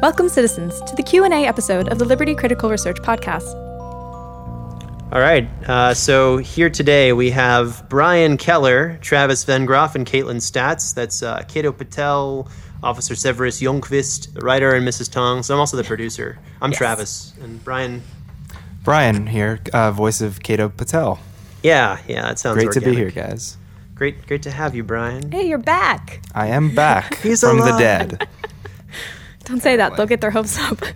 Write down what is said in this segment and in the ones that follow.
Welcome, citizens, to the Q&A episode of the Liberty Critical Research Podcast. All right. Uh, so here today we have Bryan Keller, Travis Vengroff, and Kaitlin Statz. That's uh, Cato Patel, Officer Severus Ljungquist, the writer, and Mrs. Tong. So I'm also the producer. I'm Yes. Travis, and Bryan. Bryan here, uh, voice of Cato Patel. Yeah, yeah, that sounds Great to be here, guys. Great, great to have you, Bryan. Hey, you're back. I am back He's from the alive. dead. Don't say that. They'll get their hopes up.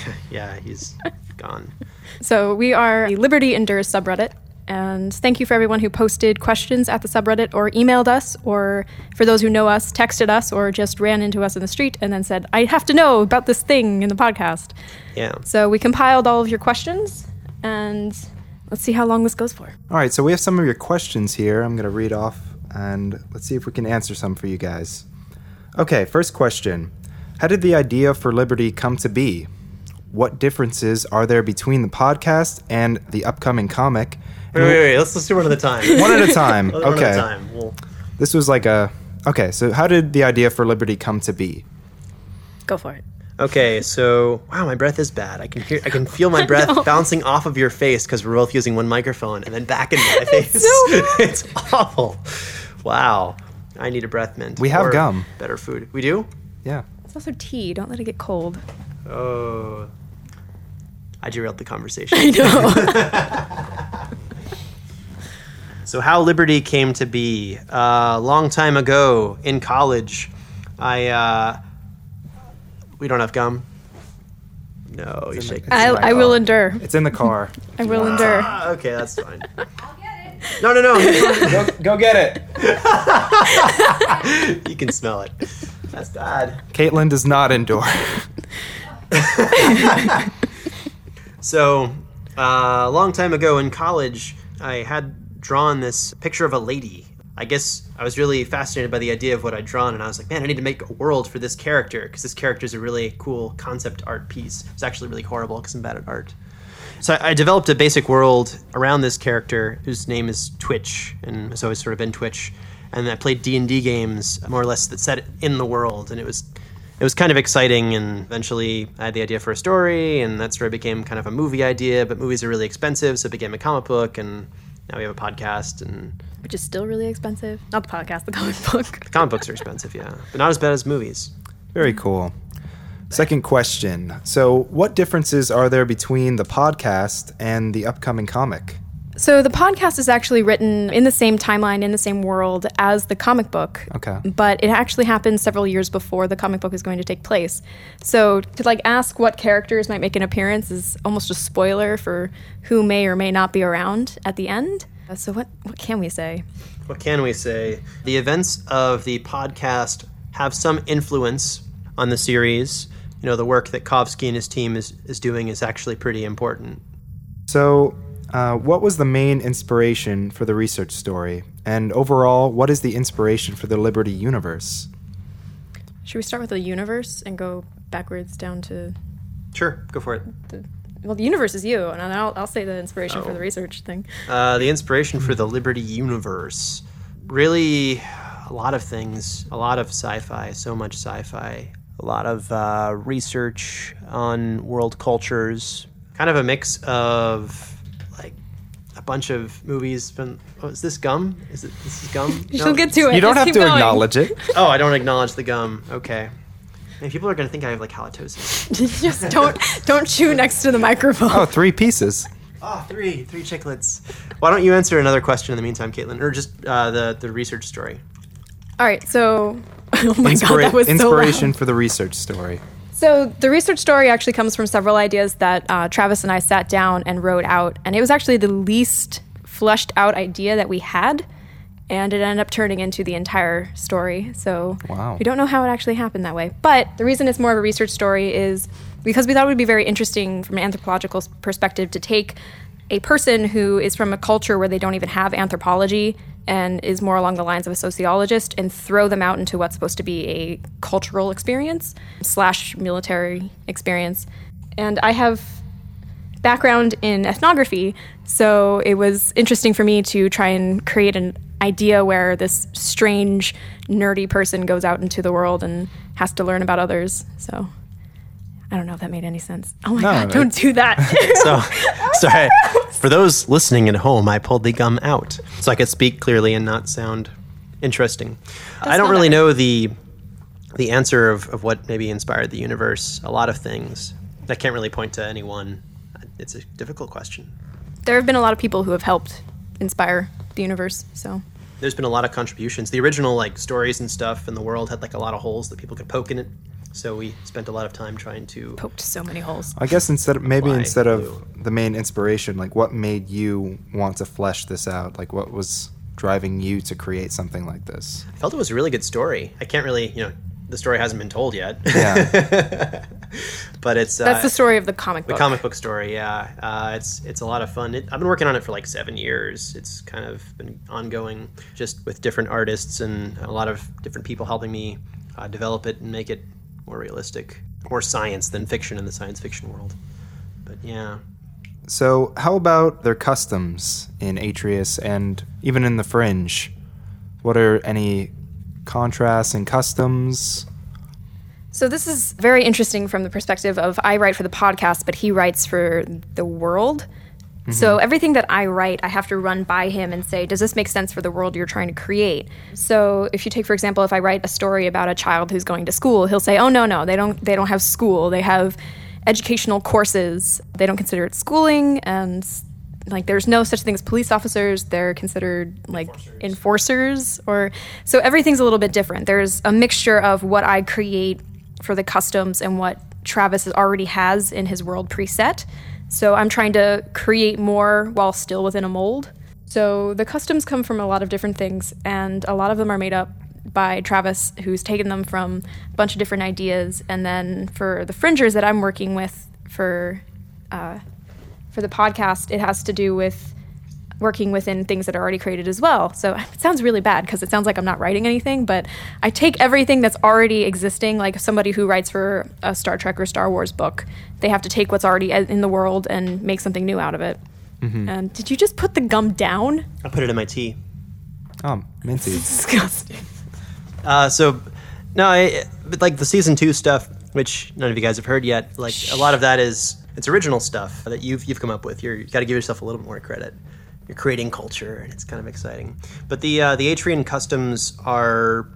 Yeah, he's gone. so, we are a Liberty Endures subreddit. And thank you for everyone who posted questions at the subreddit or emailed us, or for those who know us, texted us, or just ran into us in the street and then said, I have to know about this thing in the podcast. Yeah. So, we compiled all of your questions, and let's see how long this goes for. All right, so we have some of your questions here. I'm going to read off and let's see if we can answer some for you guys. Okay, first question How did the idea for Liberty come to be? What differences are there between the podcast and the upcoming comic? Wait, wait, wait. Let's let's do one at a time. One at a time. One at a okay. time. We'll, This was like a. Okay, so how did the idea for Liberty come to be? Go for it. Okay, so wow, my breath is bad. I can hear, I can feel my breath know. bouncing off of your face because we're both using one microphone, and then back into my face. so it's awful. Wow, I need a breath mint. We have or gum. Better food. We do. Yeah. It's also tea. Don't let it get cold. Oh, I derailed the conversation. I know. So, how Liberty came to be? A uh, long time ago in college, I. Uh, we don't have gum. No, you in the- shake. it's I, I will endure. It's in the car. I will endure. Ah, okay, that's fine. I'll get it. No, no, no. go, go get it. you can smell it. That's bad. Kaitlin does not endure. So, uh, a long time ago in college, I had drawn this picture of a lady. I guess I was really fascinated by the idea of what I'd drawn, and I was like, man, I need to make a world for this character because this character is a really cool concept art piece. It's actually really horrible because I'm bad at art. So I, I developed a basic world around this character whose name is Twitch, and has always sort of been Twitch. And I played D and D games more or less that set in the world, and it was it was kind of exciting. And eventually, I had the idea for a story, and that story became kind of a movie idea. But movies are really expensive, so it became a comic book, and now we have a podcast. And Which is still really expensive. Not the podcast, the comic book. the comic books are expensive, yeah, but not as bad as movies. Very cool. Second question. So, what differences are there between the podcast and the upcoming comic? So the podcast is actually written in the same timeline, in the same world as the comic book. Okay. But it actually happened several years before the comic book is going to take place. So to like ask what characters might make an appearance is almost a spoiler for who may or may not be around at the end. Uh, So what what can we say? What can we say? The events of the podcast have some influence on the series. You know, the work that Kovsky and his team is, is doing is actually pretty important. So, uh, what was the main inspiration for the research story? And overall, what is the inspiration for the Liberty universe? Should we start with the universe and go backwards down to Sure, go for it. the well, the universe is you, and I'll, I'll say the inspiration for Oh. the research thing. Uh, the inspiration for the Liberty universe. Really, a lot of things. A lot of sci fi, so much sci fi. A lot of uh, research on world cultures. Kind of a mix of like a bunch of movies from. Oh, is this gum? Is it? This is gum? She'll No? get to it. You don't Just have to going. acknowledge it. Oh, I don't acknowledge the gum. Okay. Man, people are gonna think I have like halitosis. Just don't don't chew next to the microphone. Oh, three pieces. Oh, three, three chiclets. Why don't you answer another question in the meantime, Kaitlin, or just uh, the the research story? All right, so oh my god, that was inspiration so loud. for the research story. So the research story actually comes from several ideas that uh, Travis and I sat down and wrote out, and it was actually the least fleshed out idea that we had, and it ended up turning into the entire story. So Wow. we don't know how it actually happened that way. But the reason it's more of a research story is because we thought it would be very interesting from an anthropological perspective to take a person who is from a culture where they don't even have anthropology and is more along the lines of a sociologist and throw them out into what's supposed to be a cultural experience slash military experience. And I have background in ethnography, so it was interesting for me to try and create an idea where this strange, nerdy person goes out into the world and has to learn about others. So I don't know if that made any sense. Oh my No, god, don't do that. So, sorry. For those listening at home, I pulled the gum out so I could speak clearly and not sound interesting. I don't really know the the answer of, of what maybe inspired the universe. A lot of things. I can't really point to any one. It's a difficult question. there have been a lot of people who have helped inspire the universe. So There's been a lot of contributions. The original like stories and stuff in the world had like a lot of holes that people could poke in it. So we spent a lot of time trying to poked so many holes. I guess instead of maybe Why instead of the main inspiration, like what made you want to flesh this out? Like what was driving you to create something like this? I felt it was a really good story. I can't really, you know, the story hasn't been told yet. Yeah. but it's That's uh, the story of the comic book. the comic book story. Yeah, uh, it's it's a lot of fun. It, I've been working on it for like seven years. It's kind of been ongoing, just with different artists and a lot of different people helping me uh, develop it and make it more realistic, more science than fiction in the science fiction world. But yeah, So, how about their customs in Atrius and even in the Fringe? What are any contrasts and customs? So this is very interesting from the perspective of I write for the podcast, but he writes for the world. So mm-hmm. everything that I write, I have to run by him and say, does this make sense for the world you're trying to create? So if you take, for example, if I write a story about a child who's going to school, he'll say, oh no, no, they don't, they don't have school. They have educational courses. They don't consider it schooling, and like there's no such thing as police officers. They're considered like enforcers, or so everything's a little bit different. There's a mixture of what I create for the customs and what Travis already has in his world preset. So I'm trying to create more while still within a mold. So the customs come from a lot of different things, and a lot of them are made up by Travis, who's taken them from a bunch of different ideas. And then for the fringers that I'm working with for uh, for the podcast, it has to do with working within things that are already created as well. So it sounds really bad because it sounds like I'm not writing anything, but I take everything that's already existing, like somebody who writes for a Star Trek or Star Wars book, they have to take what's already in the world and make something new out of it. And did you just put the gum down? I put it in my tea. Oh, minty. Disgusting. Uh, so, no, I, but like the season two stuff, which none of you guys have heard yet. Like a lot of that is it's original stuff that you've you've come up with. You're, you got to give yourself a little bit more credit. You're creating culture, and it's kind of exciting. But the uh, the Atrian customs are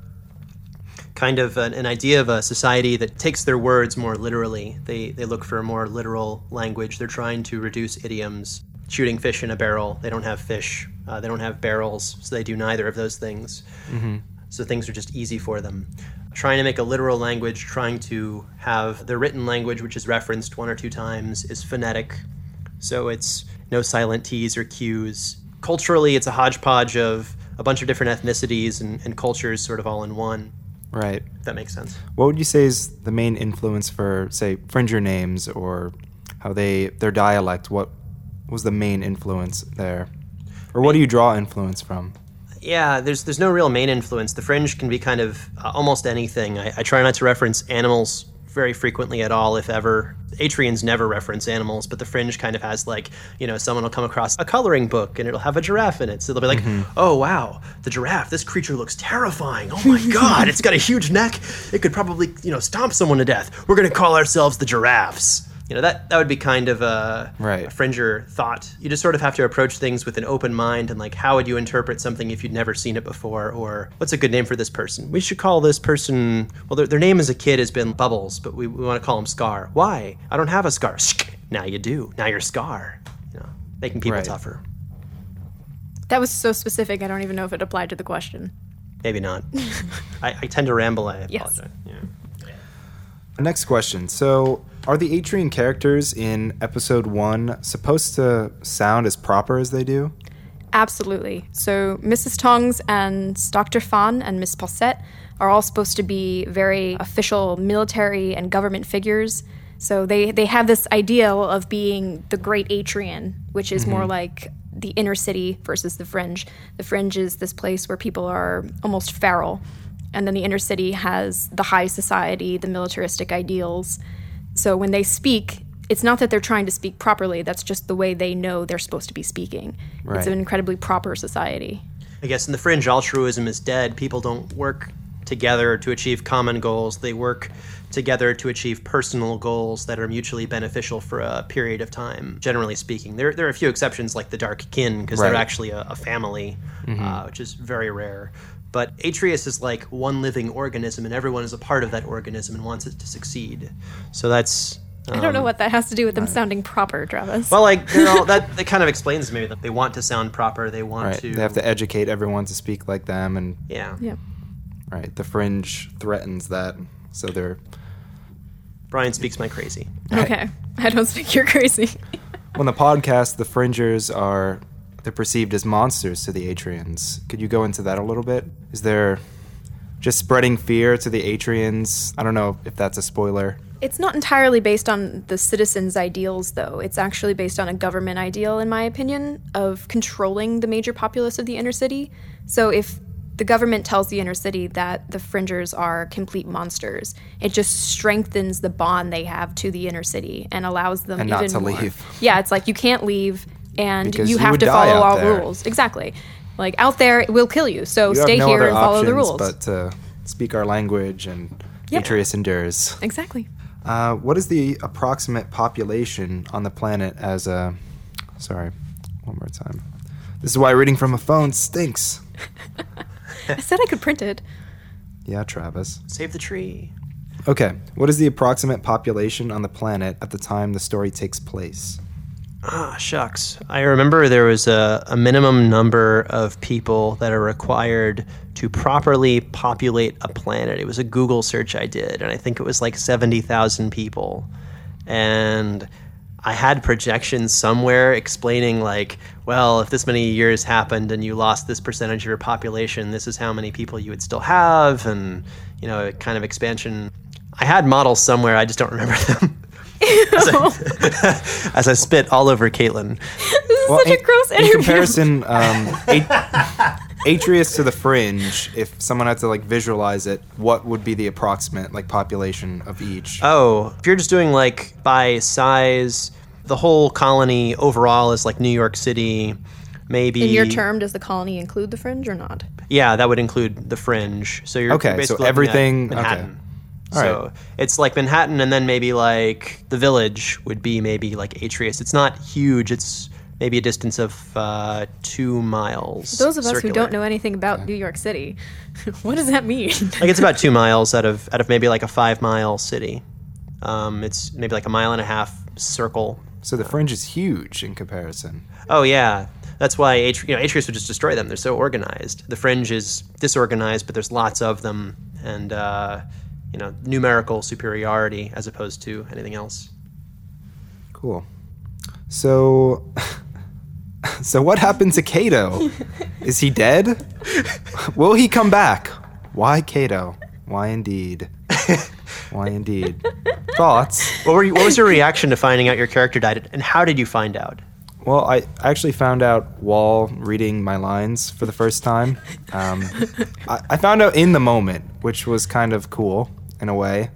kind of an, an idea of a society that takes their words more literally. They they look for a more literal language. They're trying to reduce idioms. Shooting fish in a barrel. They don't have fish. Uh, they don't have barrels, so they do neither of those things so things are just easy for them. Trying to make a literal language, trying to have the written language, which is referenced one or two times, is phonetic. So it's no silent T's or Q's. Culturally, it's a hodgepodge of a bunch of different ethnicities and, and cultures sort of all in one. Right. If that makes sense. What would you say is the main influence for, say, Fringer names or how they their dialect? What was the main influence there, or what do you draw influence from? Yeah, there's there's no real main influence. The fringe can be kind of uh, almost anything. I, I try not to reference animals very frequently at all, if ever. Atrians never reference animals, but the fringe kind of has like, you know, someone will come across a coloring book and it'll have a giraffe in it. So they'll be like, mm-hmm. oh, wow, the giraffe, this creature looks terrifying. Oh my God, it's got a huge neck. It could probably, you know, stomp someone to death. We're going to call ourselves the giraffes. You know, that, that would be kind of a, Right. a fringer thought. You just sort of have to approach things with an open mind and like, how would you interpret something if you'd never seen it before? Or what's a good name for this person? We should call this person, well, their, their name as a kid has been Bubbles, but we, we want to call him Scar. Why? I don't have a scar. Now you do. Now you're Scar. You know, making people Right. tougher. That was so specific, I don't even know if it applied to the question. Maybe not. I, I tend to ramble. I Yes. apologize. Yeah. Next question. So, are the Atrian characters in episode one supposed to sound as proper as they do? Absolutely. So Mrs. Tongs and Dr. Fan and Miss Possette are all supposed to be very official military and government figures. So they, they have this ideal of being the great Atrian, which is more mm-hmm. like the inner city versus the fringe. The fringe is this place where people are almost feral. And then the inner city has the high society, the militaristic ideals. So when they speak, it's not that they're trying to speak properly, that's just the way they know they're supposed to be speaking. It's an incredibly proper society. I guess in the fringe, altruism is dead. People don't work together to achieve common goals. They work together to achieve personal goals that are mutually beneficial for a period of time. Generally speaking, there there are a few exceptions like the Dark Kin because they're actually a, a family, uh, which is very rare. But Atrius is like one living organism, and everyone is a part of that organism and wants it to succeed. So that's. I don't know um, what that has to do with them uh, sounding proper, Travis. Well, like they're all, that, that kind of explains maybe that they want to sound proper. They want Right. to. They have to educate everyone to speak like them, and Yeah. yeah. right, the fringe threatens that. So they're Bryan speaks my crazy. Okay. I don't think you're crazy. on the podcast. The fringers are they're perceived as monsters to the Atrians. Could you go into that a little bit? Is there just spreading fear to the Atrians? I don't know if that's a spoiler. It's not entirely based on the citizens' ideals, though. It's actually based on a government ideal, in my opinion, of controlling the major populace of the inner city. So if the government tells the inner city that the fringers are complete monsters, it just strengthens the bond they have to the inner city and allows them And even not to more. leave. Yeah, it's like you can't leave and Because you you have would to follow out all there. rules. Exactly. Like out there, it will kill you. So You stay have no here other and follow options the rules. but to speak our language, and Yeah. Atrius endures. exactly. Uh, what is the approximate population on the planet as a? Sorry, one more time. This is why reading from a phone stinks. I said I could print it. Yeah, Travis. Save the tree. Okay, what is the approximate population on the planet at the time the story takes place? Ah, shucks. I remember there was a, a minimum number of people that are required to properly populate a planet. It was a Google search I did, and I think it was like 70,000 people. And I had projections somewhere explaining, like, well, if this many years happened and you lost this percentage of your population, this is how many people you would still have, and, you know, kind of expansion. I had models somewhere, I just don't remember them. As, I, as I spit all over Kaitlin. This is such a in, gross in interview. comparison, um, A- Atrius to the Fringe, if someone had to like visualize it, what would be the approximate like population of each? Oh, if you're just doing like by size, the whole colony overall is like New York City, maybe. In your term, does the colony include the fringe or not? Yeah, that would include the fringe. So you're Okay, you're so basically at everything- okay. Manhattan. All so right. it's like Manhattan, and then maybe like the village would be maybe like Atrius. It's not huge. It's maybe a distance of uh, two miles. For Those of us who don't know anything about New York City, what does that mean? like it's about two miles out of out of maybe like a five mile city. Um, it's maybe like a mile and a half circle. So the Fringe is huge in comparison. Oh yeah, that's why Atri- you know, Atrius would just destroy them. They're so organized. The fringe is disorganized, but there's lots of them, and uh, you know numerical superiority as opposed to anything else. Cool. So, so what happened to Cato? Is he dead? Will he come back? Why Cato? Why indeed? Why indeed? Thoughts? What were you, what was your reaction to finding out your character died, and how did you find out? Well, I actually found out while reading my lines for the first time. Um, I, I found out in the moment, which was kind of cool in a way.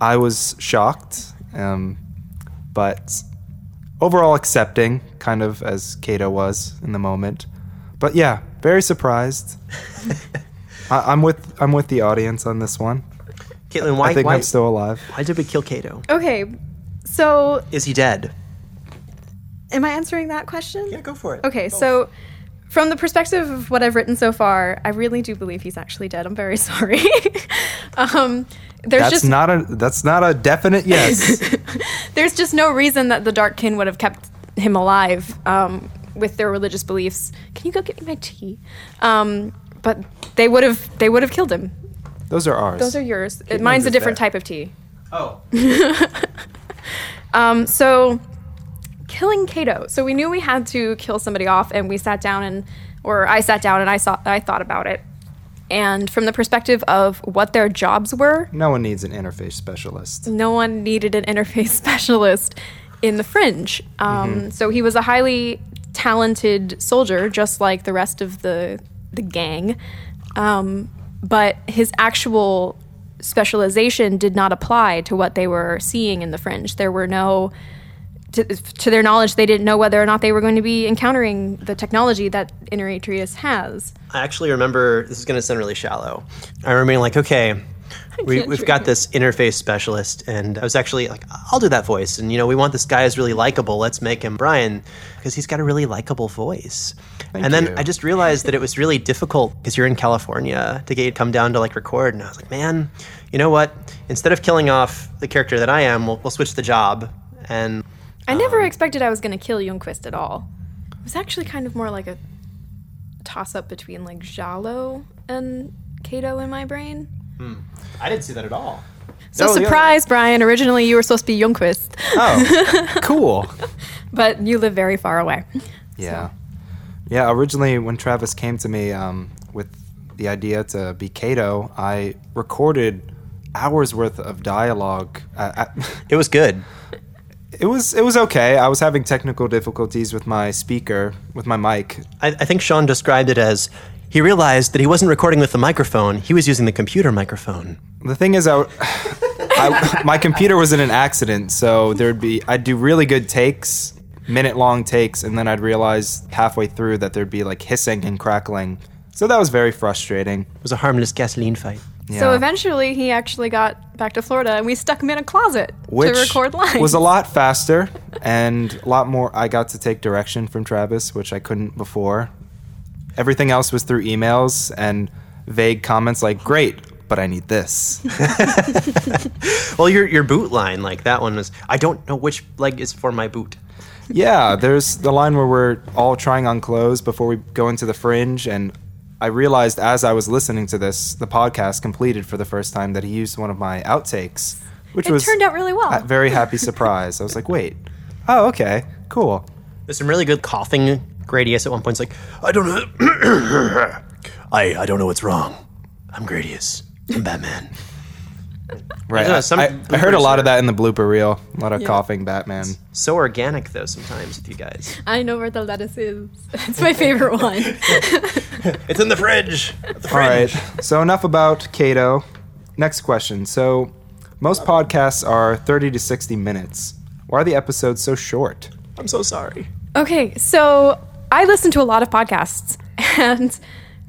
I was shocked, um, but overall accepting, kind of as Cato was in the moment. But yeah, very surprised. I, I'm with I'm with the audience on this one. Kaitlin, why I think why, I'm still alive. why did we kill Cato? okay, so Is he dead? am I answering that question? Yeah, go for it. Okay, so from the perspective of what I've written so far, I really do believe he's actually dead. I'm very sorry. um, there's That's just not a that's not a definite yes. there's just no reason that the Dark Kin would have kept him alive um, with their religious beliefs. Can you go get me my tea? Um, but they would have they would have killed him. Those are ours. Those are yours. Kaitlin's Mine's a different that. type of tea. Oh, Um, so killing Cato. So we knew we had to kill somebody off, and we sat down and, or I sat down and I saw, I thought about it. And from the perspective of what their jobs were, No one needs an interface specialist. no one needed an interface specialist in the fringe. Um, So he was a highly talented soldier, just like the rest of the the gang. Um, but his actual specialization did not apply to what they were seeing in the fringe. There were no to, to their knowledge, they didn't know whether or not they were going to be encountering the technology that Inner Atrius has. I actually remember this is going to sound really shallow. I remember being like, okay, We, we've dream got this interface specialist, and I was actually like, I'll do that voice. And you know, we want this guy who's really likable. Let's make him Bryan because he's got a really likable voice. Thank and then you. I just realized that it was really difficult because you're in California to get come down to like record, and I was like, man, you know what? Instead of killing off the character that I am, we'll, we'll switch the job. And I never expected I was going to kill Ljungquist at all. It was actually kind of more like a toss up between like Jalo and Cato in my brain. Hmm. I didn't see that at all. So Oh, yeah. surprise, Bryan. Originally, you were supposed to be Ljungquist, Oh, cool. but you live very far away. Yeah. Yeah, originally when Travis came to me um, with the idea to be Cato, I recorded hours worth of dialogue. Uh, at, It was good. It was it was okay. I was having technical difficulties with my speaker, with my mic. I, I think Sean described it as he realized that he wasn't recording with the microphone; he was using the computer microphone. The thing is, I, I my computer was in an accident, so there'd be I'd do really good takes, minute long takes, and then I'd realize halfway through that there'd be like hissing and crackling. So that was very frustrating. It was a harmless gasoline fight. So eventually, he actually got back to Florida, and we stuck him in a closet which to record lines. It was a lot faster and a lot more. I got to take direction from Travis, which I couldn't before. Everything else was through emails and vague comments like, "Great, but I need this." Well, your your boot line, like that one was. I don't know which leg is for my boot. yeah, there's the line where we're all trying on clothes before we go into the fringe, and I realized as I was listening to this, the podcast completed for the first time, that he used one of my outtakes, which It was turned out really well. a very happy surprise. I was like, "Wait, oh, okay, cool." There's some really good coughing. Gradius at one point's like, I don't know. I I don't know what's wrong. I'm Gradius. I'm Batman. Right. know, I, some I- I heard a lot are- of that in the blooper reel. A lot of Yeah. coughing Batman. So organic though sometimes with you guys. I know where the lettuce is. It's my favorite one. It's in the fridge. The All right. So enough about Cato. Next question. So most podcasts are 30 to 60 minutes. Why are the episodes so short? I'm so sorry. Okay, so I listen to a lot of podcasts, and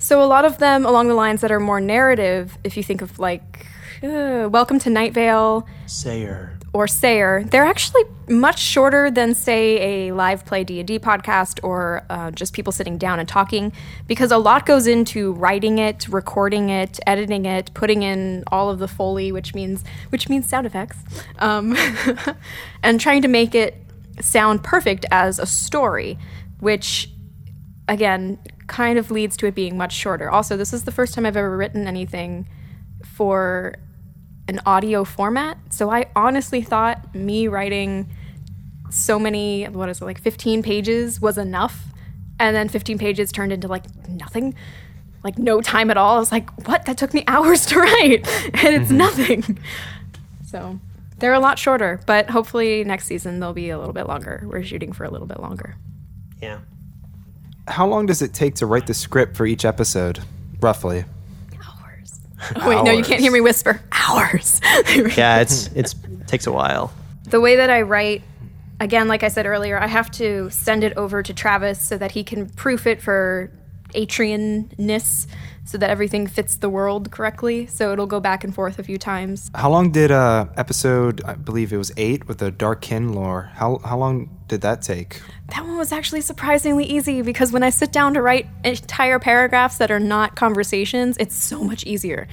so a lot of them along the lines that are more narrative. If you think of like uh, Welcome to Night Vale Sayer. or Sayer, they're actually much shorter than say a live play D and D podcast or uh, just people sitting down and talking, because a lot goes into writing it, recording it, editing it, putting in all of the foley, which means which means sound effects, um, and trying to make it sound perfect as a story, which again kind of leads to it being much shorter. Also, this is the first time I've ever written anything for an audio format. So I honestly thought me writing so many, what is it, like 15 pages was enough. And then 15 pages turned into like nothing, like no time at all. I was like, what? That took me hours to write, and it's mm-hmm. nothing. So they're a lot shorter, but hopefully next season they'll be a little bit longer. We're shooting for a little bit longer. Yeah. How long does it take to write the script for each episode, roughly? Hours. Oh, wait, no, you can't hear me whisper. Hours. Yeah, it's it's takes a while. the way that I write, again, like I said earlier, I have to send it over to Travis so that he can proof it for Atrian-ness so that everything fits the world correctly. So it'll go back and forth a few times. How long did uh, episode, I believe it was eight, with the Dark Kin lore, how, how long did that take? That one was actually surprisingly easy because when I sit down to write entire paragraphs that are not conversations, it's so much easier.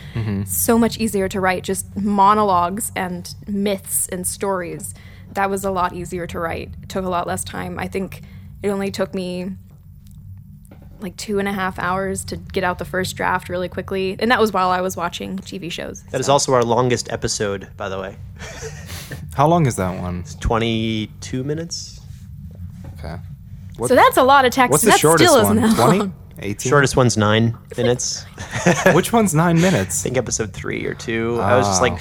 So much easier to write just monologues and myths and stories. That was a lot easier to write. It took a lot less time. I think it only took me like two and a half hours to get out the first draft really quickly. And that was while I was watching TV shows. That is also our longest episode, by the way. How long is that one? It's 22 minutes. Okay. So that's a lot of text. What's the that shortest still one? isn't that 20? long. 18? Shortest one's nine minutes. Which one's nine minutes? I think episode three or two. I was just like,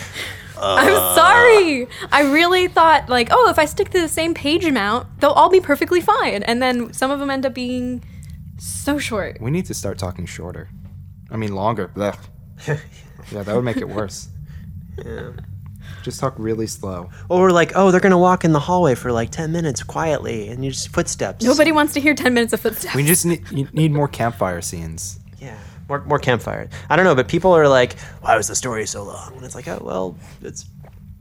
ah. uh. I'm sorry. I really thought like, oh, if I stick to the same page amount, they'll all be perfectly fine. And then some of them end up being so short. We need to start talking shorter. I mean, longer. Blech. yeah, that would make it worse. yeah. Just talk really slow. Or we're like, oh, they're gonna walk in the hallway for like ten minutes quietly, and you just footsteps. Nobody wants to hear 10 minutes of footsteps. We just need you need more campfire scenes. Yeah, more more campfire. I don't know, but people are like, why was the story so long? And it's like, oh well, it's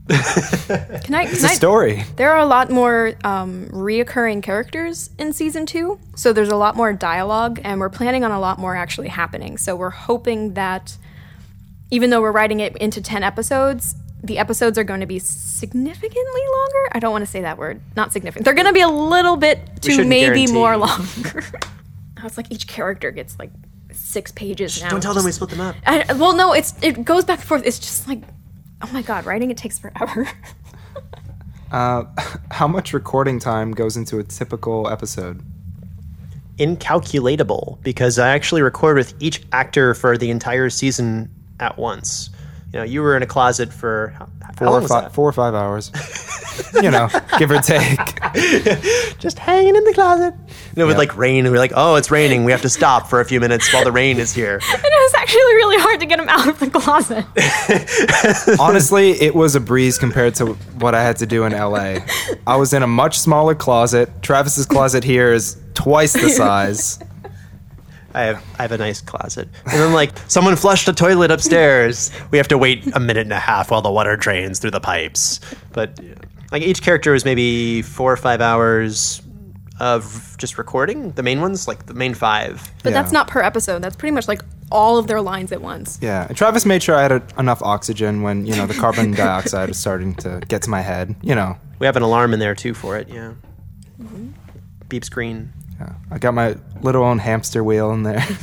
Can I, It's can a I- story. There are a lot more um, reoccurring characters in season two, so there's a lot more dialogue, and we're planning on a lot more actually happening. So we're hoping that even though we're writing it into 10 episodes, the episodes are going to be significantly longer. I don't want to say that word. Not significant. They're going to be a little bit to maybe guarantee. more longer. it's like each character gets like six pages now. don't tell them we split them up. I, well, no, it's it goes back and forth. It's just like, oh my god, writing it takes forever. Uh, how much recording time goes into a typical episode? incalculatable because I actually record with each actor for the entire season at once. You know, you were in a closet for how, how Four long or five, four or five hours. you know, give or take. Just hanging in the closet. You know, with Yeah. like rain, and we're like, oh, it's raining. We have to stop for a few minutes while the rain is here. And it was actually really hard to get him out of the closet. Honestly, it was a breeze compared to what I had to do in LA. I was in a much smaller closet. Travis's closet here is twice the size. I have I have a nice closet. And then like someone flushed a toilet upstairs. We have to wait a minute and a half while the water drains through the pipes. But like each character is maybe four or five hours of just recording. The main ones, like the main five. But Yeah. that's not per episode. That's pretty much like all of their lines at once. Yeah, and Travis made sure I had a, enough oxygen when you know the carbon dioxide was starting to get to my head. You know, We have an alarm in there too for it. Yeah. Mm-hmm. Beeps green. Yeah. I got my little own hamster wheel in there.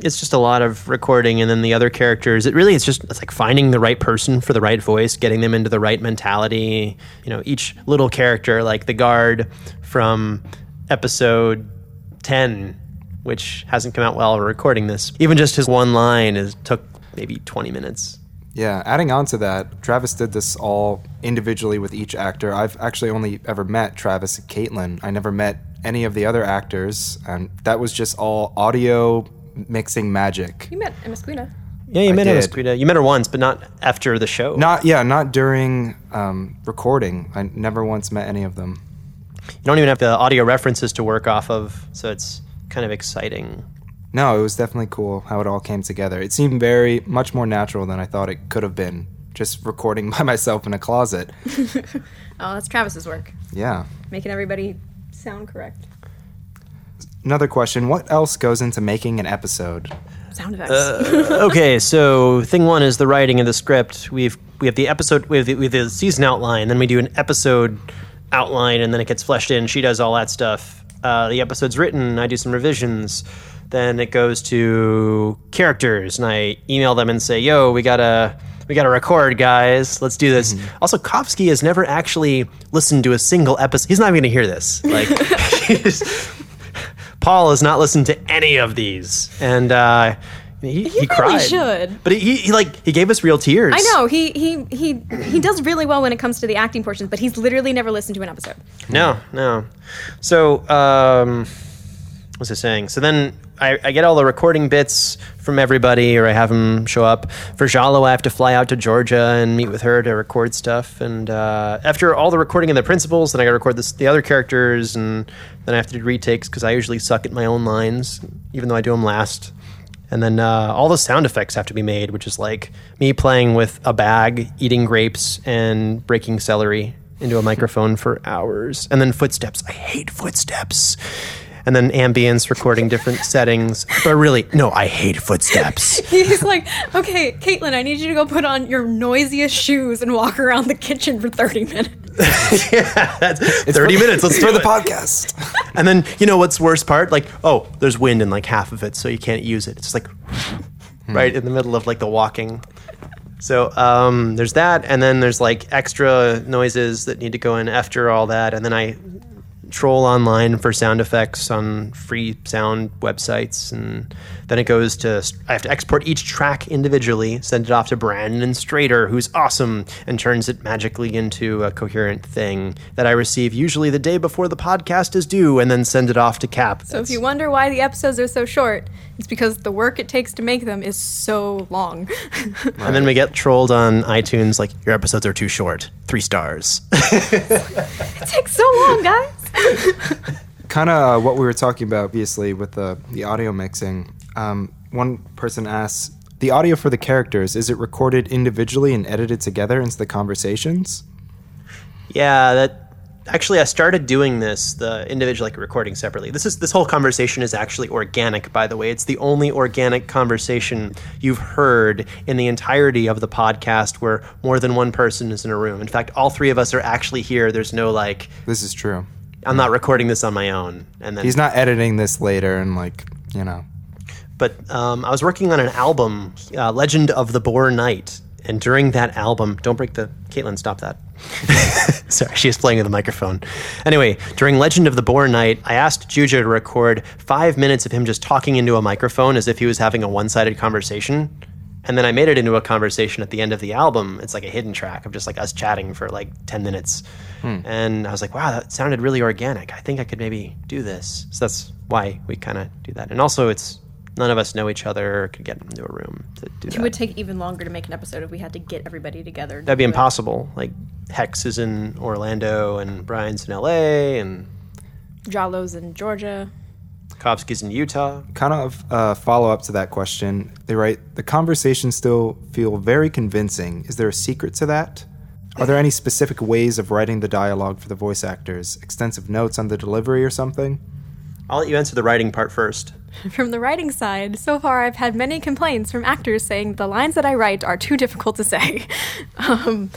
It's just a lot of recording, and then the other characters. It really is just it's like finding the right person for the right voice, getting them into the right mentality. You know, each little character, like the guard from episode ten, which hasn't come out while we're recording this. Even just his one line is took maybe twenty minutes. Yeah, adding on to that, Travis did this all individually with each actor. I've actually only ever met Travis and Kaitlin. I never met any of the other actors, and that was just all audio mixing magic. You met Emma Squina. Yeah, you I met her, did. Squida. You met her once, but not after the show. Not yeah, not during um, recording. I never once met any of them. you don't even have the audio references to work off of, so it's kind of exciting. No, it was definitely cool how it all came together. It seemed very much more natural than I thought it could have been. Just recording by myself in a closet. Oh, that's Travis's work, Yeah. making everybody sound correct. Another question: What else goes into making an episode? Sound effects. okay, so thing one is the writing of the script. We've we have the episode we have the, we have the season outline, then we do an episode outline, and then it gets fleshed in. She does all that stuff. Uh, the episode's written. I do some revisions. Then it goes to characters, and I email them and say, "Yo, we gotta." We gotta record, guys. Let's do this. Also, Kovsky has never actually listened to a single episode. He's not even gonna hear this. Like, he's- Paul has not listened to any of these, and uh, he, he, really cried. should. but he, he like he gave us real tears. I know he he he he does really well when it comes to the acting portions, but he's literally never listened to an episode. No, no. So, um, what was I saying? So then I, I get all the recording bits from everybody, or I have them show up. For Jalo, I have to fly out to Georgia and meet with her to record stuff. And uh, after all the recording of the principals, then I got to record this, the other characters, and then I have to do retakes because I usually suck at my own lines, even though I do them last. And then uh, all the sound effects have to be made, which is like me playing with a bag, eating grapes, and breaking celery into a microphone for hours. And then footsteps. I hate footsteps. And then ambience, recording different settings. But really, no, I hate footsteps. He's like, okay, Kaitlin, I need you to go put on your noisiest shoes and walk around the kitchen for thirty minutes. yeah, that's 30 minutes. Let's for do the podcast. And then, you know what's worst part? Like, oh, there's wind in like half of it, so you can't use it. It's just like right in the middle of like the walking. So um, there's that, and then there's like extra noises that need to go in after all that, and then I troll online for sound effects on free sound websites, and then it goes to I have to export each track individually, send it off to Brandon Strader, who's awesome, and turns it magically into a coherent thing that I receive usually the day before the podcast is due, and then send it off to Cap. So if you wonder why the episodes are so short, it's because the work it takes to make them is so long. and then we get trolled on iTunes like your episodes are too short, three stars. it takes so long, guys. kind of what we were talking about, obviously, with the, the audio mixing. Um, one person asks, the audio for the characters, is it recorded individually and edited together into the conversations? Yeah, that actually I started doing this, the individual like recording separately. This is this whole conversation is actually organic, by the way. It's the only organic conversation you've heard in the entirety of the podcast where more than one person is in a room. In fact, all three of us are actually here. There's no like This is true. I'm not recording this on my own. And then He's not editing this later and like, you know. but um, I was working on an album, uh, Legend of the Boar Knight, and during that album, don't break the Kaitlin, stop that. Sorry, she is playing with the microphone. Anyway, during Legend of the Boar Knight, I asked Juju to record five minutes of him just talking into a microphone as if he was having a one-sided conversation. And then I made it into a conversation at the end of the album. It's like a hidden track of just like us chatting for like 10 minutes. Hmm. And I was like, wow, that sounded really organic. I think I could maybe do this. So that's why we kind of do that. And also, it's none of us know each other or could get into a room to do It that. would take even longer to make an episode if we had to get everybody together. to That'd be do it. impossible. Like Hex is in Orlando and Bryan's in LA and Jalo's in Georgia. Kovsky's in Utah. Kind of uh, follow up to that question. They write, the conversations still feel very convincing. Is there a secret to that? Are there any specific ways of writing the dialogue for the voice actors? Extensive notes on the delivery or something? I'll let you answer the writing part first. From the writing side, so far I've had many complaints from actors saying the lines that I write are too difficult to say. um,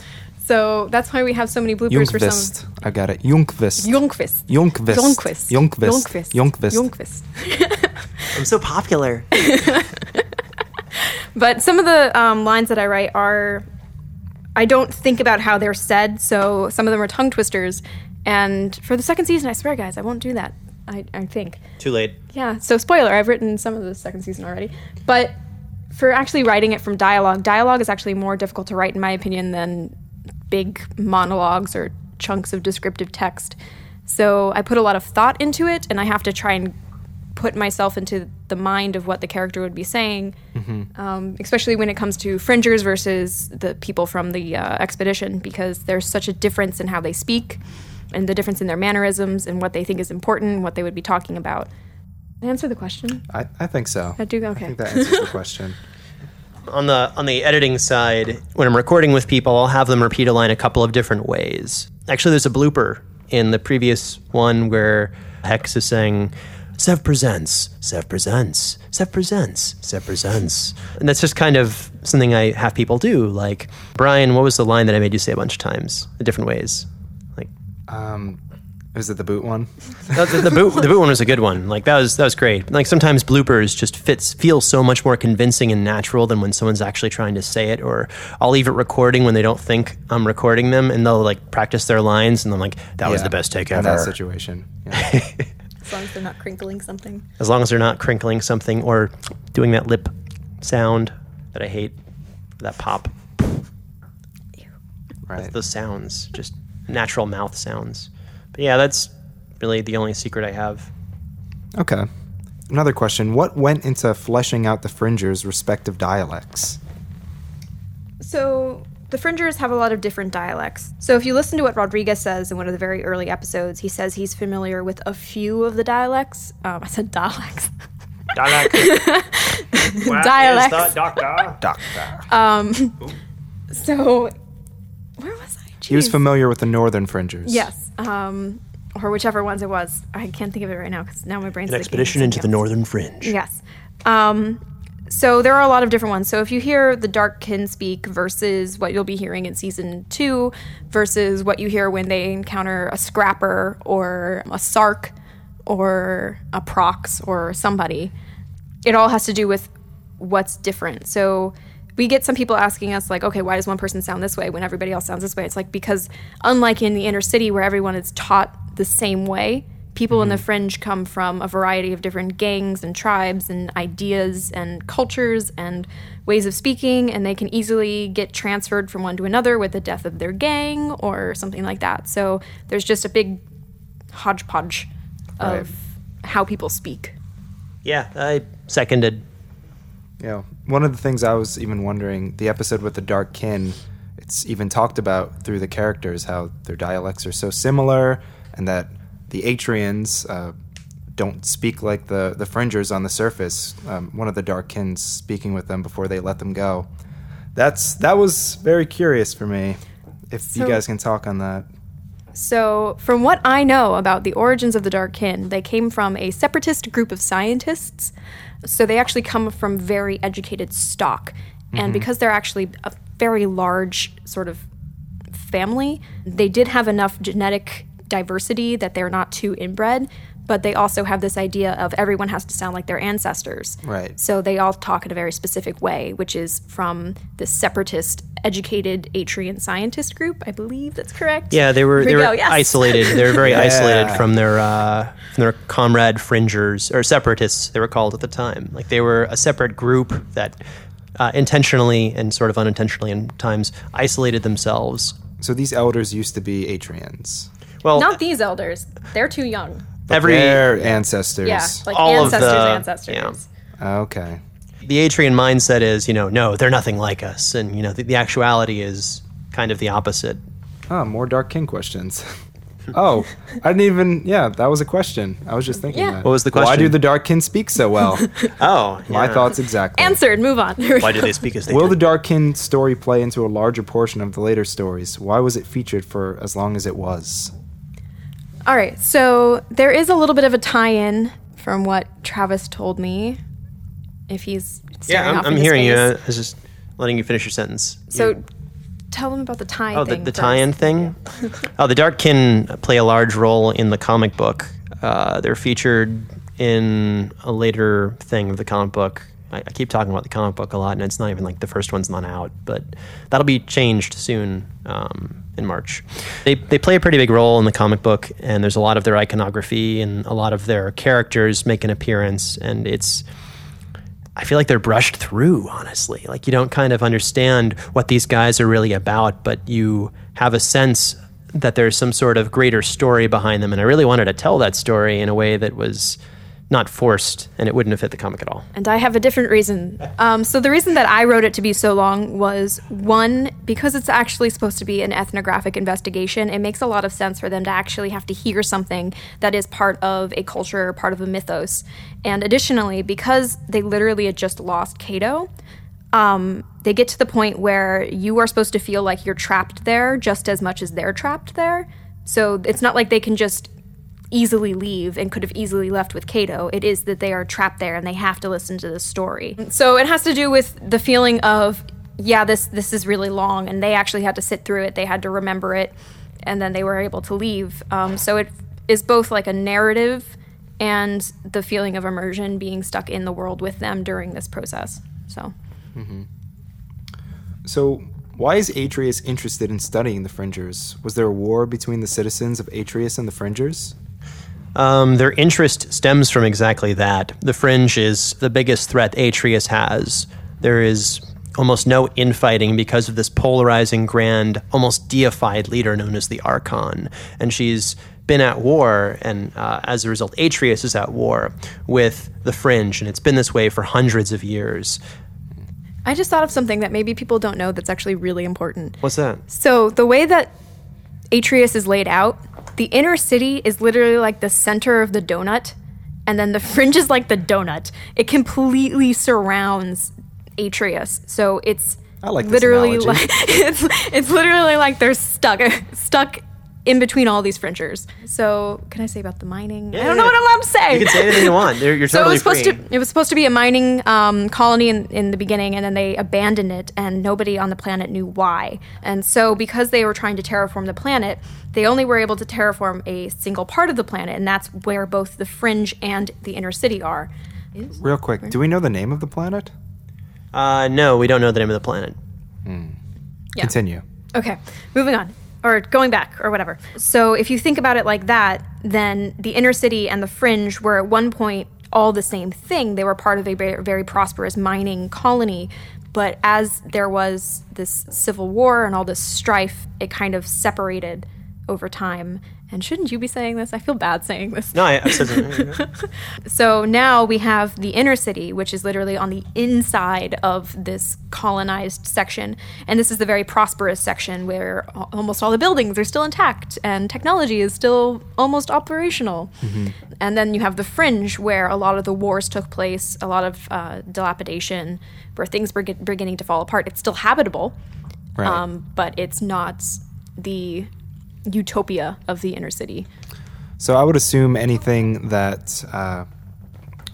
so that's why we have so many bloopers Jungvist. for some. I got it. Junkvist. Junkvist. Junkvist. Junkvist. Junkvist. Junkvist. Junkvist. I'm so popular. but some of the um, lines that I write are, I don't think about how they're said, so some of them are tongue twisters. And for the second season, I swear, guys, I won't do that. I, I think. Too late. Yeah. So spoiler, I've written some of the second season already, but for actually writing it from dialogue, dialogue is actually more difficult to write, in my opinion, than big monologues or chunks of descriptive text. So I put a lot of thought into it, and I have to try and put myself into the mind of what the character would be saying, um, especially when it comes to fringers versus the people from the uh, expedition, because there's such a difference in how they speak and the difference in their mannerisms and what they think is important, what they would be talking about. Answer the question. I, I think so. I do Okay. I think that answers the question. On the on the editing side, when I'm recording with people, I'll have them repeat a line a couple of different ways. Actually, there's a blooper in the previous one where Hex is saying, Sev presents, Sev presents, Sev presents, Sev presents. And that's just kind of something I have people do. Like, Bryan, what was the line that I made you say a bunch of times in different ways? Like, Um, is it the boot one? the, the, the boot the boot one was a good one. Like that was that was great. Like sometimes bloopers just fits feel so much more convincing and natural than when someone's actually trying to say it. Or I'll leave it recording when they don't think I'm recording them, and they'll like practice their lines, and I'm like, that was the best take in ever. that situation. Yeah. As long as they're not crinkling something. As long as they're not crinkling something or doing that lip sound that I hate, that pop. right. Those sounds, just natural mouth sounds. But yeah, that's really the only secret I have. Okay. Another question. What went into fleshing out the Fringers' respective dialects? So the Fringers have a lot of different dialects. So if you listen to what Rodriguez says in one of the very early episodes, he says he's familiar with a few of the dialects. Um, I said dialects. Dialect. Dialects. doctor? Doctor. Um, so where was I? he was familiar with the Northern Fringers. Yes. Um, or whichever ones it was. I can't think of it right now because now my brain's An expedition into the northern fringe. Yes. Um, so there are a lot of different ones. So if you hear the dark kin speak versus what you'll be hearing in season two versus what you hear when they encounter a scrapper or a sark or a prox or somebody, it all has to do with what's different. So we get some people asking us like, okay, why does one person sound this way when everybody else sounds this way? It's like because unlike in the inner city where everyone is taught the same way. People in the mm-hmm. fringe come from a variety of different gangs and tribes and ideas and cultures and ways of speaking, and they can easily get transferred from one to another with the death of their gang or something like that. So there's just a big hodgepodge of how people speak. Yeah, I seconded. You know, one of the things I was even wondering, the episode with the dark kin, it's even talked about through the characters how their dialects are so similar, and that the Atrians uh, don't speak like the the Fringers on the surface. Um, one of the dark kin speaking with them before they let them go. That's that was very curious for me. If you guys can talk on that. So, from what I know about the origins of the Dark Kin, they came from a separatist group of scientists. So, they actually come from very educated stock. And mm-hmm. because they're actually a very large sort of family, they did have enough genetic diversity that they're not too inbred. But they also have this idea of everyone has to sound like their ancestors. Right. So they all talk in a very specific way, which is from the separatist, educated Atrian scientist group. I believe that's correct. Yeah, they were Here they we were go, yes. isolated. They were very isolated from their uh, from their comrade fringers or separatists. They were called at the time. Like they were a separate group that uh, intentionally and sort of unintentionally, in times, isolated themselves. So these elders used to be Atrians. Well, Not these elders. They're too young. Every Their ancestors. Yeah, like All of ancestors, the- ancestors. yeah. Oh, okay. the Atrian mindset is, you know, no, they're nothing like us, and you know, the, the actuality is kind of the opposite. Oh, more dark kin questions. oh, I didn't even. Yeah, that was a question. I was just thinking Yeah. that. What was the question? Why do the dark kin speak so well? Oh, oh, My thoughts exactly. Answered. Move on. Why do they speak as they Will do? the dark kin story play into a larger portion of the later stories? Why was it featured for as long as it was? All right. So there is a little bit of a tie-in from what Travis told me. If he's yeah, I'm, I'm hearing you. I was just letting you finish your sentence. So tell them about the tie-in. Oh, the, the tie-in thing. oh, the Darkkin play a large role in the comic book. Uh, they're featured in a later thing of the comic book. I, I keep talking about the comic book a lot, and it's not even like the first one's not out, but that'll be changed soon um, in March. They they play a pretty big role in the comic book, and there's a lot of their iconography and a lot of their characters make an appearance, and it's. I feel like they're brushed through, honestly. Like you don't kind of understand what these guys are really about, but you have a sense that there's some sort of greater story behind them. And I really wanted to tell that story in a way that was not forced and it wouldn't have fit the comic at all. And I have a different reason. Um, so the reason that I wrote it to be so long was one because it's actually supposed to be an ethnographic investigation. It makes a lot of sense for them to actually have to hear something that is part of a culture, part of a mythos. And additionally, because they literally had just lost Cato, um, they get to the point where you are supposed to feel like you're trapped there just as much as they're trapped there. So it's not like they can just easily leave and could have easily left with Cato. It is that they are trapped there and they have to listen to the story. So it has to do with the feeling of yeah, this this is really long, and they actually had to sit through it. They had to remember it, and then they were able to leave. Um, so it is both like a narrative and the feeling of immersion, being stuck in the world with them during this process. So. So, why is Atrius interested in studying the Fringers? Was there a war between the citizens of Atrius and the Fringers? Um, their interest stems from exactly that. The Fringe is the biggest threat Atrius has. There is almost no infighting because of this polarizing, grand, almost deified leader known as the Archon. And she's been at war, and uh, as a result, Atrius is at war with the Fringe, and it's been this way for hundreds of years. I just thought of something that maybe people don't know that's actually really important. What's that? So the way that Atrius is laid out, the inner city is literally like the center of the donut, and then the fringe is like the donut. It completely surrounds Atrius. So it's I like literally like it's it's literally like they're stuck stuck in between all these fringers. So can I say about the mining? I don't know what I'm allowed to say. You can say anything you want. You're, you're So it was supposed free. to it was supposed to be a mining um, colony in, in the beginning, and then they abandoned it, and nobody on the planet knew why. And so, because they were trying to terraform the planet, they only were able to terraform a single part of the planet, and that's where both the fringe and the inner city are. Real quick, do we know the name of the planet? Uh, no, we don't know the name of the planet. Yeah. Continue. Okay, moving on. Or going back or whatever. So if you think about it like that, then the inner city and the fringe were at one point all the same thing. They were part of a very, very prosperous mining colony. But as there was this civil war and all this strife, it kind of separated over time. And shouldn't you be saying this? I feel bad saying this. No, I, I said something. So now we have the inner city, which is literally on the inside of this colonized section. And this is the very prosperous section where almost all the buildings are still intact and technology is still almost operational. And then you have the fringe, where a lot of the wars took place, a lot of uh, dilapidation, where things were get- beginning to fall apart. It's still habitable, Right. um, but it's not the utopia of the inner city. So I would assume anything that uh,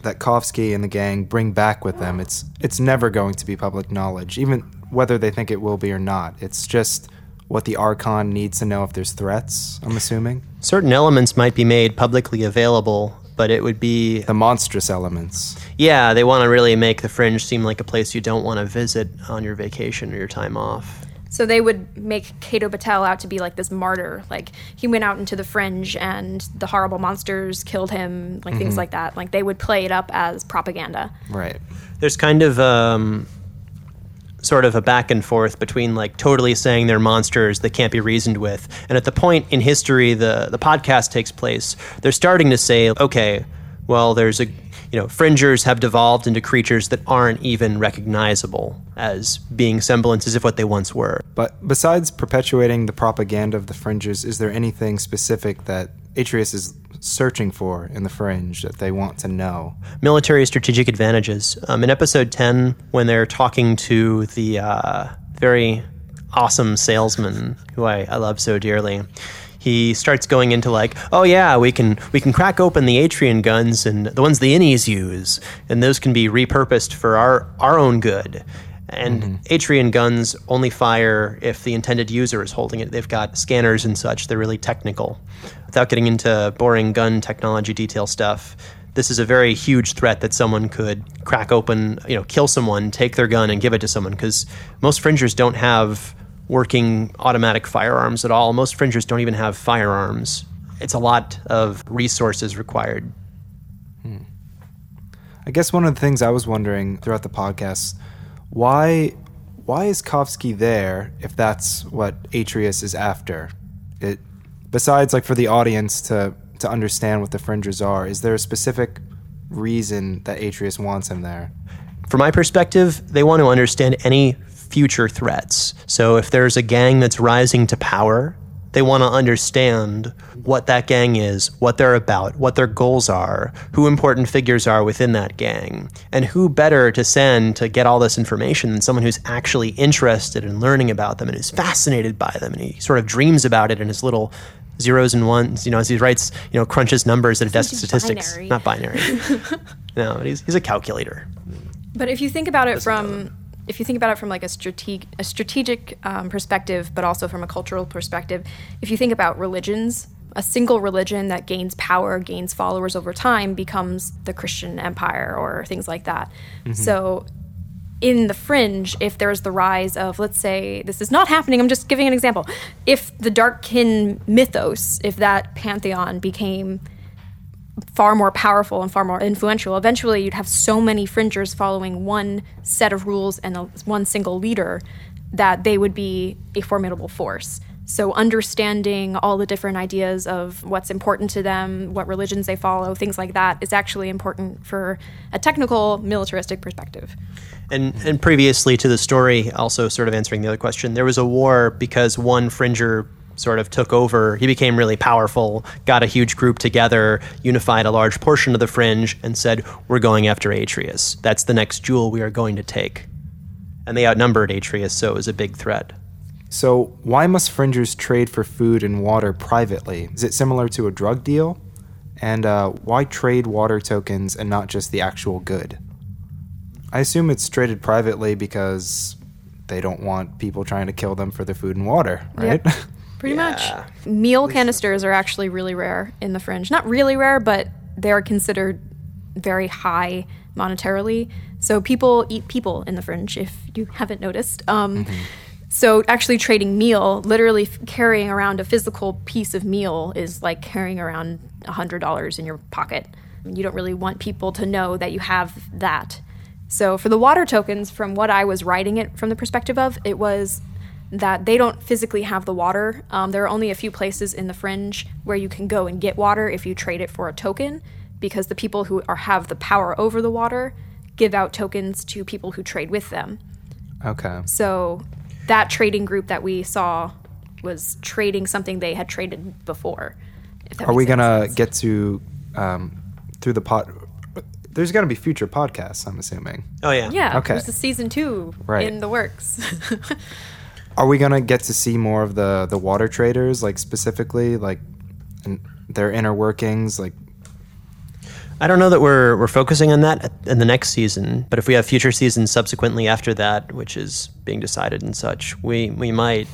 that Kovsky and the gang bring back with them, it's it's never going to be public knowledge, even whether they think it will be or not. It's just what the Archon needs to know if there's threats. I'm assuming Certain elements might be made publicly available, but it would be the monstrous elements. yeah. They want to really make the fringe seem like a place you don't want to visit on your vacation or your time off. So they would make Cato Patel out to be like this martyr. Like he went out into the fringe and the horrible monsters killed him, like things like that. Like they would play it up as propaganda. Right. there's kind of um, sort of a back and forth between like totally saying they're monsters that can't be reasoned with, and at the point in history the the podcast takes place, they're starting to say, okay, well, there's a you know, fringers have devolved into creatures that aren't even recognizable as being semblances of what they once were. But besides perpetuating the propaganda of the fringes, is there anything specific that Atrius is searching for in the fringe that they want to know? military strategic advantages. Um, in episode 10, when they're talking to the uh, very awesome salesman who I, I love so dearly, he starts going into like, oh yeah, we can we can crack open the Atrian guns and the ones the Innies use, and those can be repurposed for our our own good. And mm-hmm. Atrian guns only fire if the intended user is holding it. They've got scanners and such. They're really technical. Without getting into boring gun technology detail stuff, this is a very huge threat that someone could crack open, you know, kill someone, take their gun, and give it to someone. Because most fringers don't have working automatic firearms at all. Most fringers don't even have firearms. It's a lot of resources required. Hmm. I guess one of the things I was wondering throughout the podcast, why why is Kovsky there if that's what Atrius is after? It besides like for the audience to to understand what the fringers are, is there a specific reason that Atrius wants him there? From my perspective, they want to understand any future threats. So if there's a gang that's rising to power, they want to understand what that gang is, what they're about, what their goals are, who important figures are within that gang, and who better to send to get all this information than someone who's actually interested in learning about them and is fascinated by them and he sort of dreams about it in his little zeros and ones, you know, as he writes, you know, crunches numbers at a desk of statistics. binary. Not binary. no, but he's, he's a calculator. But if you think about it from if you think about it from like a strategic a strategic um, perspective, but also from a cultural perspective, if you think about religions, a single religion that gains power, gains followers over time, becomes the Christian empire or things like that. So. In the fringe, if there's the rise of, let's say, this is not happening, I'm just giving an example. If the Darkkin mythos, if that pantheon became far more powerful and far more influential. Eventually, you'd have so many fringers following one set of rules and a, one single leader that they would be a formidable force. So, understanding all the different ideas of what's important to them, what religions they follow, things like that, is actually important for a technical, militaristic perspective. And and previously to the story, also sort of answering the other question, there was a war because one fringer sort of took over. He became really powerful, got a huge group together, unified a large portion of the fringe, and said, "We're going after Atrius. That's the next jewel we are going to take." And they outnumbered Atrius, so it was a big threat. So, why must fringers trade for food and water privately? Is it similar to a drug deal? And uh, why trade water tokens and not just the actual good? I assume it's traded privately because they don't want people trying to kill them for their food and water, right? Yep. Pretty much. Meal canisters are actually really rare in the fringe. Not really rare, but they're considered very high monetarily. So people eat people in the fringe, if you haven't noticed. Um, So actually trading meal, literally f- carrying around a physical piece of meal is like carrying around $100 in your pocket. You don't really want people to know that you have that. So for the water tokens, from what I was writing it from the perspective of, it was that they don't physically have the water. Um, there are only a few places in the fringe where you can go and get water if you trade it for a token, because the people who are have the power over the water give out tokens to people who trade with them. Okay. So that trading group that we saw was trading something they had traded before. Are we gonna sense. get to um, through the pot? There's gonna be future podcasts. I'm assuming. Oh yeah. Yeah, Okay. there's a season two Right. in the works. Are we gonna get to see more of the the water traders, like specifically, like in their inner workings? Like, I don't know that we're we're focusing on that in the next season, but if we have future seasons subsequently after that, which is being decided and such, we we might.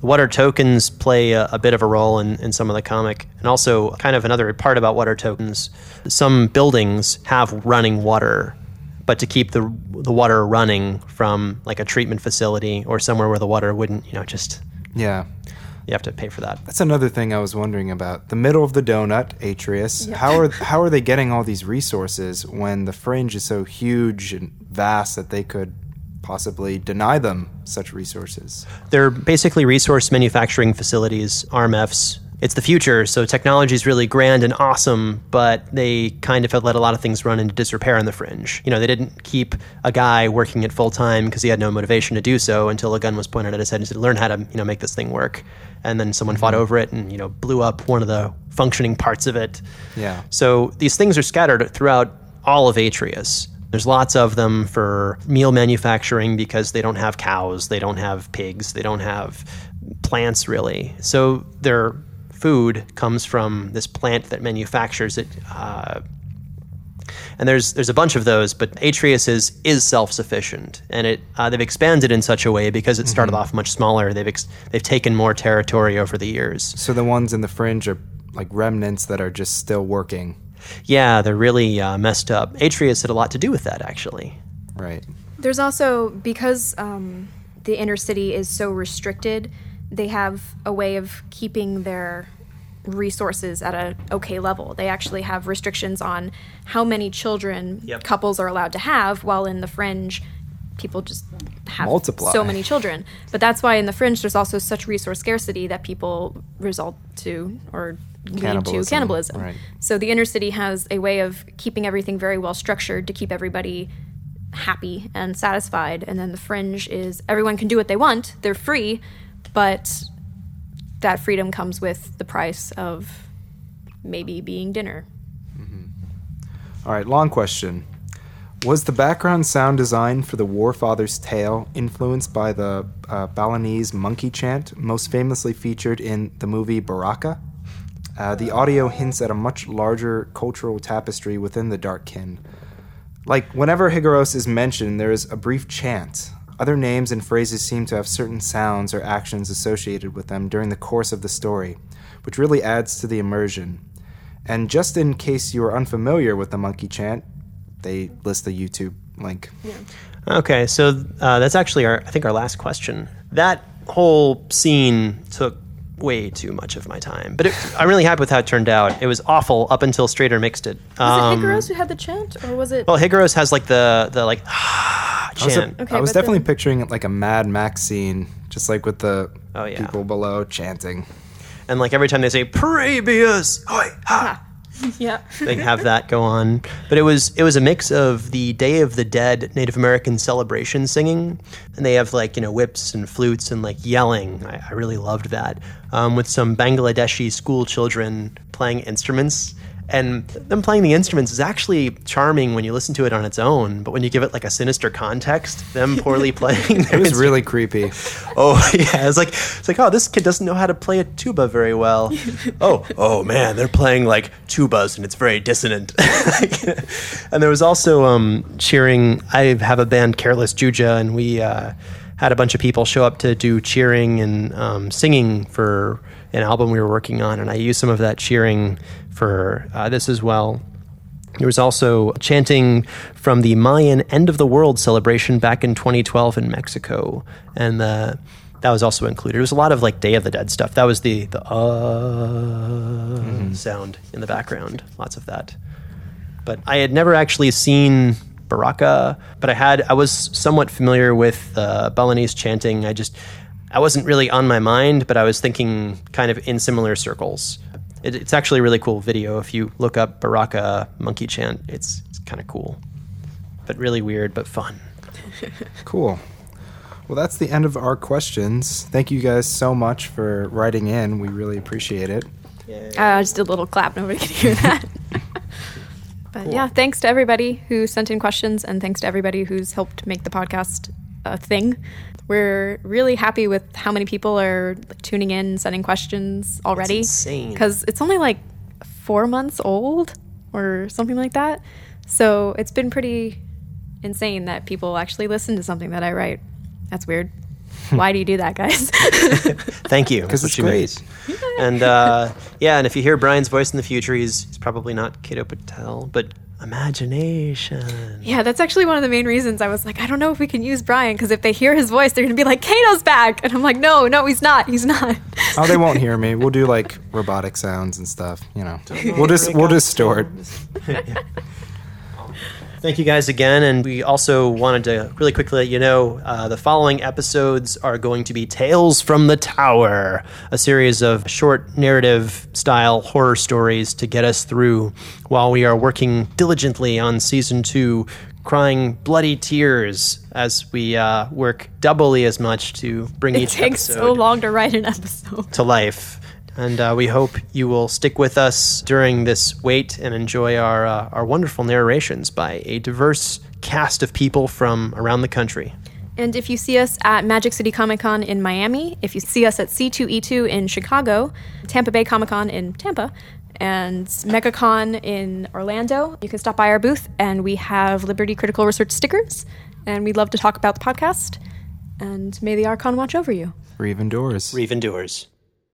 Water tokens play a, a bit of a role in, in some of the comic, and also kind of another part about water tokens. Some buildings have running water, but to keep the the water running from like a treatment facility or somewhere where the water wouldn't, you know, just yeah, you have to pay for that. that's another thing I was wondering about. The middle of the donut, Atrius. How are how are they getting all these resources when the fringe is so huge and vast that they could possibly deny them such resources? They're basically resource manufacturing facilities, RMFs. It's the future, so technology is really grand and awesome, but they kind of have let a lot of things run into disrepair on the fringe. You know, they didn't keep a guy working it full time because he had no motivation to do so until a gun was pointed at his head and said, "Learn how to, you know, make this thing work." And then someone fought mm-hmm. over it and you know blew up one of the functioning parts of it. Yeah. So these things are scattered throughout all of Atrius. There's lots of them for meal manufacturing because they don't have cows, they don't have pigs, they don't have plants really. So their food comes from this plant that manufactures it. Uh, and there's there's a bunch of those, but Atrius is is self sufficient, and it uh, they've expanded in such a way because it started off much smaller. They've ex- they've taken more territory over the years. So the ones in the fringe are like remnants that are just still working, Yeah, they're really uh, messed up. Atrius had a lot to do with that, actually. right? There's also because um, the inner city is so restricted, they have a way of keeping their resources at a okay level. They actually have restrictions on how many children Yep. couples are allowed to have, while in the fringe, people just have Multiply. so many children. But that's why in the fringe, there's also such resource scarcity that people result to or lead to Cannibalism, cannibalism. right. So the inner city has a way of keeping everything very well structured to keep everybody happy and satisfied. And then the fringe is everyone can do what they want, they're free, but that freedom comes with the price of maybe being dinner. All right, long question. Was the background sound design for the Warfather's Tale influenced by the uh, Balinese monkey chant, most famously featured in the movie Baraka? Uh, the audio hints at a much larger cultural tapestry within the Dark Kin. Like, whenever Higaros is mentioned, there is a brief chant. Other names and phrases seem to have certain sounds or actions associated with them during the course of the story, which really adds to the immersion. And just in case you are unfamiliar with the monkey chant, they list the YouTube link. Okay, so uh, that's actually our, I think, our last question. That whole scene took way too much of my time, but it, I'm really happy with how it turned out. It was awful up until Strader mixed it. Was Um, it Hikaros who had the chant, or was it? Well, Higaros has like the the like I was, a- chant. Okay, I was definitely then- picturing it like a Mad Max scene, just like with the Oh, yeah. people below chanting. and like every time they say Praebius, hoi, ha, yeah. they have that go on. But it was it was a mix of the Day of the Dead Native American celebration singing, and they have like you know whips and flutes and like yelling. I, I really loved that um, with some Bangladeshi school children playing instruments. And them playing the instruments is actually charming when you listen to it on its own, but when you give it like a sinister context, them poorly playing, It was really creepy. Oh yeah, it's like it's like oh this kid doesn't know how to play a tuba very well. oh oh man, they're playing like tubas and it's very dissonant. and there was also um, cheering. I have a band, Careless Juja, and we uh, had a bunch of people show up to do cheering and um, singing for an album we were working on, and I used some of that cheering for uh, this as well. There was also chanting from the Mayan end of the world celebration back in 2012 in Mexico, and the that was also included. It was a lot of like Day of the Dead stuff. That was the the uh sound in the background. Lots of that. But I had never actually seen Baraka, but I had I was somewhat familiar with uh, Balinese chanting. I just I wasn't really on my mind, but I was thinking kind of in similar circles. It, it's actually a really cool video. If you look up Baraka monkey chant, it's it's kind of cool, but really weird, but fun. Cool. Well, that's the end of our questions. Thank you guys so much for writing in. We really appreciate it. Uh, I just did a little clap. Nobody could hear that. but yeah, thanks to everybody who sent in questions, and thanks to everybody who's helped make the podcast a thing. We're really happy with how many people are tuning in, sending questions already. insane. Because it's only like four months old or something like that. So it's been pretty insane that people actually listen to something that I write. That's weird. Why do you do that, guys? Thank you. 'Cause That's it's great. means. and uh, yeah, and if you hear Bryan's voice in the future, he's, he's probably not Cato Patel, but imagination. Yeah, that's actually one of the main reasons I was like, I don't know if we can use Bryan because if they hear his voice, they're gonna be like, Cato's back, and I'm like, no, no, he's not, he's not. Oh, they won't hear me. We'll do like robotic sounds and stuff. You know, we'll just we'll just store it. Thank you guys again. And we also wanted to really quickly let you know uh, the following episodes are going to be Tales from the Tower, a series of short narrative style horror stories to get us through while we are working diligently on season two, crying bloody tears as we uh, work doubly as much to bring It each takes episode so long to write an episode. to life. And uh, we hope you will stick with us during this wait and enjoy our, uh, our wonderful narrations by a diverse cast of people from around the country. And if you see us at Magic City Comic Con in Miami, if you see us at C2E2 in Chicago, Tampa Bay Comic Con in Tampa, and MegaCon in Orlando, you can stop by our booth and we have Liberty Critical Research stickers. And we'd love to talk about the podcast. And may the Archon watch over you. Reeve indoors. Reeve endures.